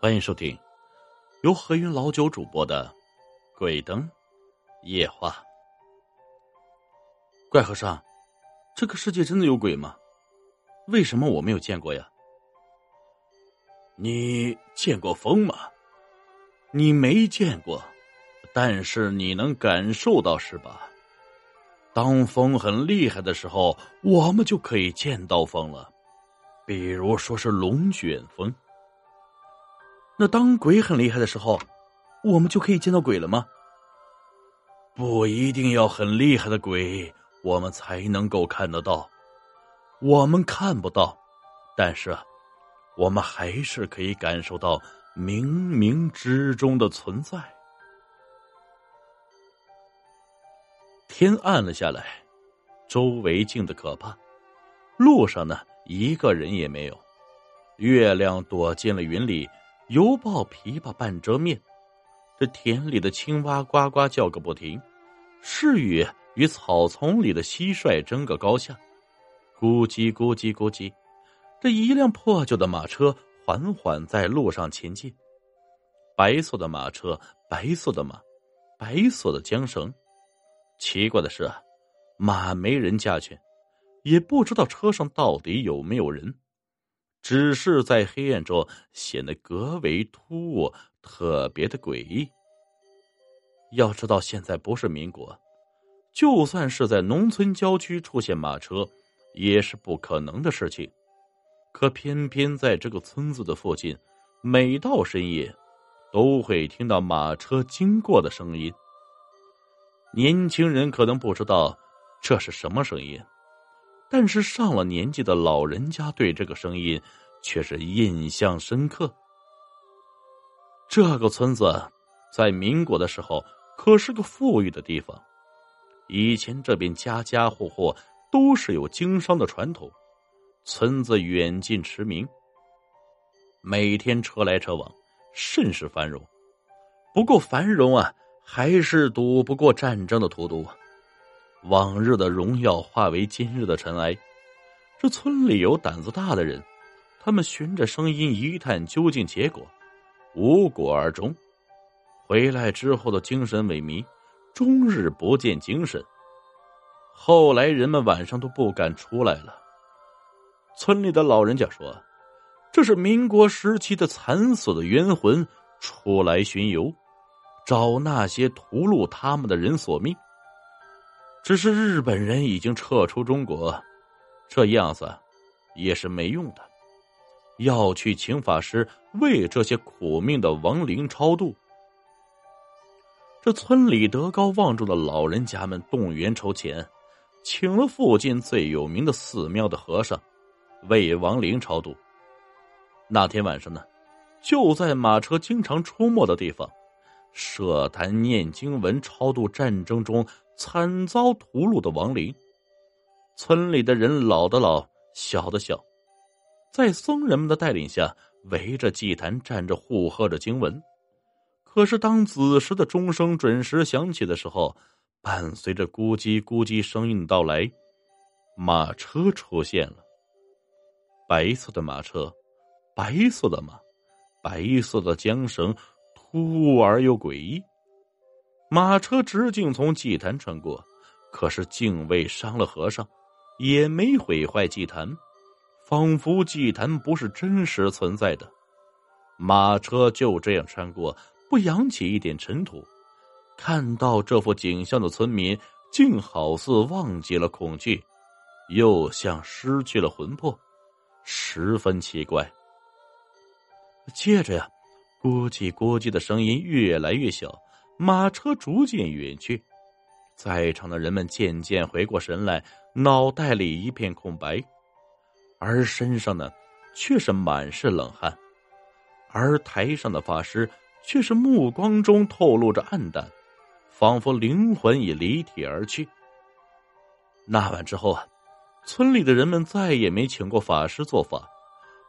欢迎收听由何云老九主播的《鬼灯夜话》。怪和尚，这个世界真的有鬼吗？为什么我没有见过呀？你见过风吗？你没见过，但是你能感受到是吧？当风很厉害的时候，我们就可以见到风了，比如说是龙卷风。那当鬼很厉害的时候，我们就可以见到鬼了吗？不一定要很厉害的鬼，我们才能够看得到。我们看不到，但是我们还是可以感受到冥冥之中的存在。天暗了下来，周围静的可怕，路上呢一个人也没有，月亮躲进了云里。犹抱琵琶半遮面，这田里的青蛙呱呱叫个不停，是雨与草丛里的蟋蟀争个高下，咕叽咕叽咕叽，这一辆破旧的马车缓缓在路上前进，白色的马车，白色的马，白色的缰绳。奇怪的是，马没人驾去，也不知道车上到底有没有人。只是在黑暗中显得格为突兀，特别的诡异。要知道，现在不是民国，就算是在农村郊区出现马车，也是不可能的事情。可偏偏在这个村子的附近，每到深夜，都会听到马车经过的声音。年轻人可能不知道这是什么声音。但是上了年纪的老人家对这个声音却是印象深刻。这个村子在民国的时候可是个富裕的地方，以前这边家家户户都是有经商的传统，村子远近驰名，每天车来车往，甚是繁荣。不过繁荣啊，还是躲不过战争的荼毒。往日的荣耀化为今日的尘埃。这村里有胆子大的人，他们循着声音一探究竟，结果无果而终。回来之后的精神萎靡，终日不见精神。后来人们晚上都不敢出来了。村里的老人家说，这是民国时期的惨死的冤魂出来巡游，找那些屠戮他们的人索命。只是日本人已经撤出中国，这样子也是没用的，要去请法师为这些苦命的亡灵超度。这村里德高望重的老人家们动员筹钱，请了附近最有名的寺庙的和尚为亡灵超度。那天晚上呢，就在马车经常出没的地方，设坛念经文，超度战争中。惨遭屠戮的亡灵，村里的人老的老，小的小，在僧人们的带领下，围着祭坛站着，护喝着经文。可是，当子时的钟声准时响起的时候，伴随着咕叽咕叽声音的到来，马车出现了。白色的马车，白色的马，白色的缰绳，突兀而又诡异。马车直径从祭坛穿过，可是竟未伤了和尚，也没毁坏祭坛，仿佛祭坛不是真实存在的。马车就这样穿过，不扬起一点尘土。看到这幅景象的村民，竟好似忘记了恐惧，又像失去了魂魄，十分奇怪。接着呀，咕叽咕叽的声音越来越小。马车逐渐远去，在场的人们渐渐回过神来，脑袋里一片空白，而身上呢，却是满是冷汗。而台上的法师却是目光中透露着暗淡，仿佛灵魂已离体而去。那晚之后啊，村里的人们再也没请过法师做法，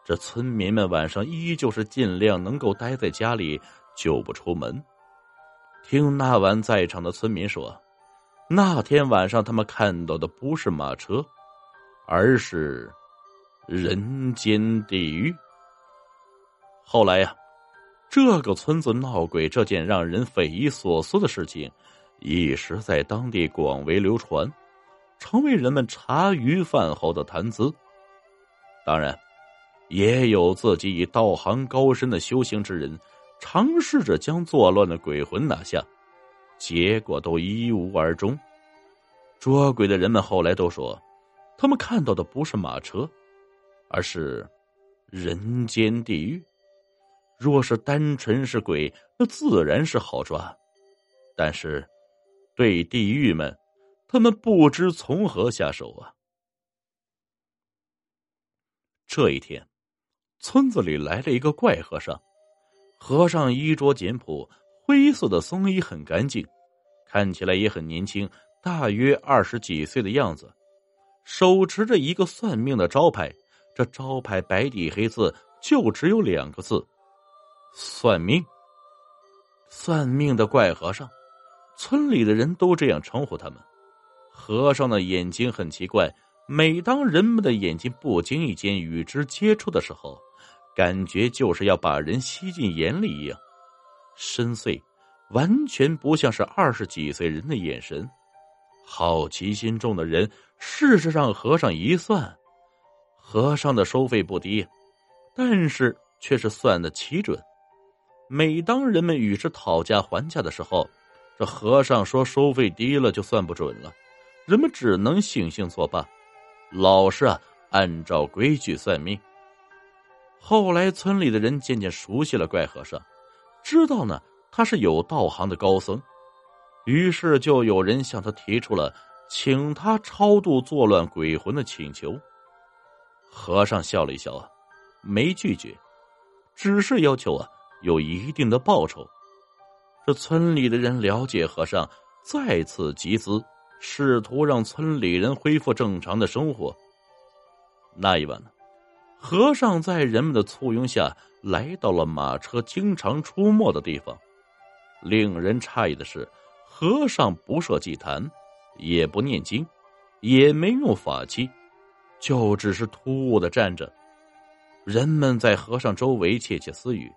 这村民们晚上依旧是尽量能够待在家里，就不出门。听那晚在场的村民说，那天晚上他们看到的不是马车，而是人间地狱。后来呀，这个村子闹鬼这件让人匪夷所思的事情，一时在当地广为流传，成为人们茶余饭后的谈资。当然，也有自己以道行高深的修行之人，尝试着将作乱的鬼魂拿下，结果都一无而终。捉鬼的人们后来都说，他们看到的不是马车，而是人间地狱。若是单纯是鬼，那自然是好抓；但是对地狱们，他们不知从何下手啊。这一天，村子里来了一个怪和尚。和尚衣着简朴，灰色的僧衣很干净，看起来也很年轻。大约二十几岁的样子，手持着一个算命的招牌，这招牌白底黑字，就只有两个字：算命。算命的怪和尚，村里的人都这样称呼他们。和尚的眼睛很奇怪，每当人们的眼睛不经意间与之接触的时候，感觉就是要把人吸进眼里一样，深邃，完全不像是二十几岁人的眼神。好奇心重的人试着让和尚一算，和尚的收费不低，但是却是算的奇准。每当人们与之讨价还价的时候，这和尚说收费低了就算不准了，人们只能悻悻作罢，老实啊按照规矩算命。后来村里的人渐渐熟悉了怪和尚，知道呢他是有道行的高僧。于是就有人向他提出了请他超度作乱鬼魂的请求。和尚笑了一笑啊，没拒绝，只是要求啊有一定的报酬。这村里的人了解和尚，再次集资，试图让村里人恢复正常的生活。那一晚呢，和尚在人们的簇拥下来到了马车经常出没的地方。令人诧异的是。和尚不设祭坛，也不念经，也没用法器，就只是突兀的站着。人们在和尚周围窃窃私语，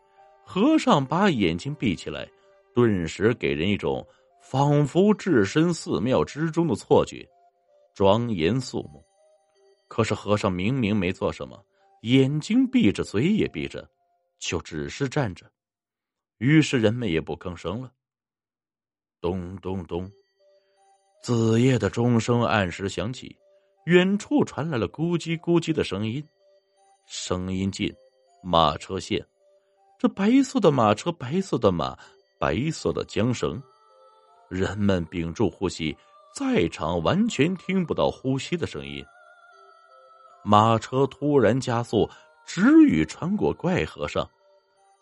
和尚把眼睛闭起来，顿时给人一种仿佛置身寺庙之中的错觉，庄严肃穆。可是和尚明明没做什么，眼睛闭着，嘴也闭着，就只是站着。于是人们也不吭声了。咚咚咚，子夜的钟声按时响起，远处传来了咕叽咕叽的声音。声音近，马车现，这白色的马车，白色的马，白色的缰绳。人们屏住呼吸，在场完全听不到呼吸的声音。马车突然加速，直语穿过怪和尚，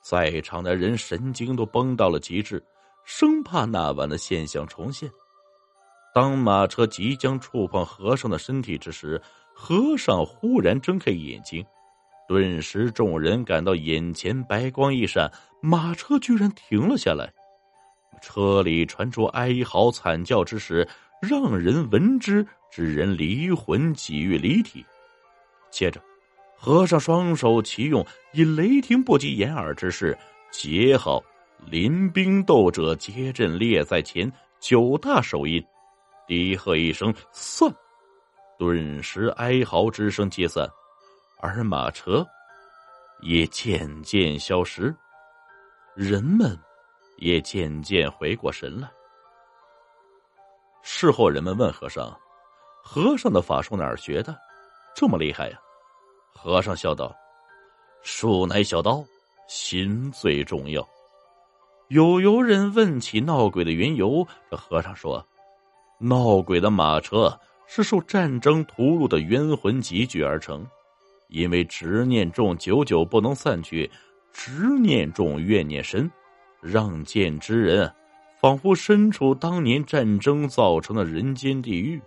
在场的人神经都绷到了极致。生怕那晚的现象重现。当马车即将触碰和尚的身体之时，和尚忽然睁开眼睛，顿时众人感到眼前白光一闪，马车居然停了下来。车里传出哀嚎惨叫之时，让人闻之，之人离魂，几欲离体。接着，和尚双手齐用，以雷霆不及掩耳之势结好。临兵斗者皆阵列在前，九大手印，低喝一声“算”，顿时哀嚎之声皆散，而马车也渐渐消失，人们也渐渐回过神来。事后，人们问和尚：“和尚的法术哪儿学的？这么厉害呀？”和尚笑道：“术乃小道，心最重要。”有游人问起闹鬼的缘由，这和尚说：“闹鬼的马车是受战争屠戮的冤魂集聚而成，因为执念重，久久不能散去；执念重，怨念深，让见之人仿佛身处当年战争造成的人间地狱。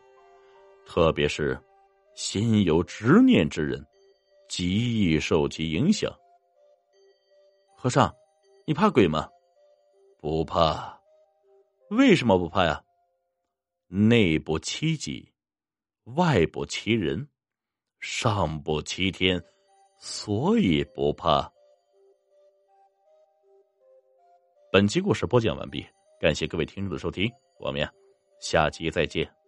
特别是心有执念之人，极易受其影响。”和尚，你怕鬼吗？不怕，为什么不怕呀？内不欺己，外不欺人，上不欺天，所以不怕。本集故事播讲完毕，感谢各位听众的收听，我们呀下集再见。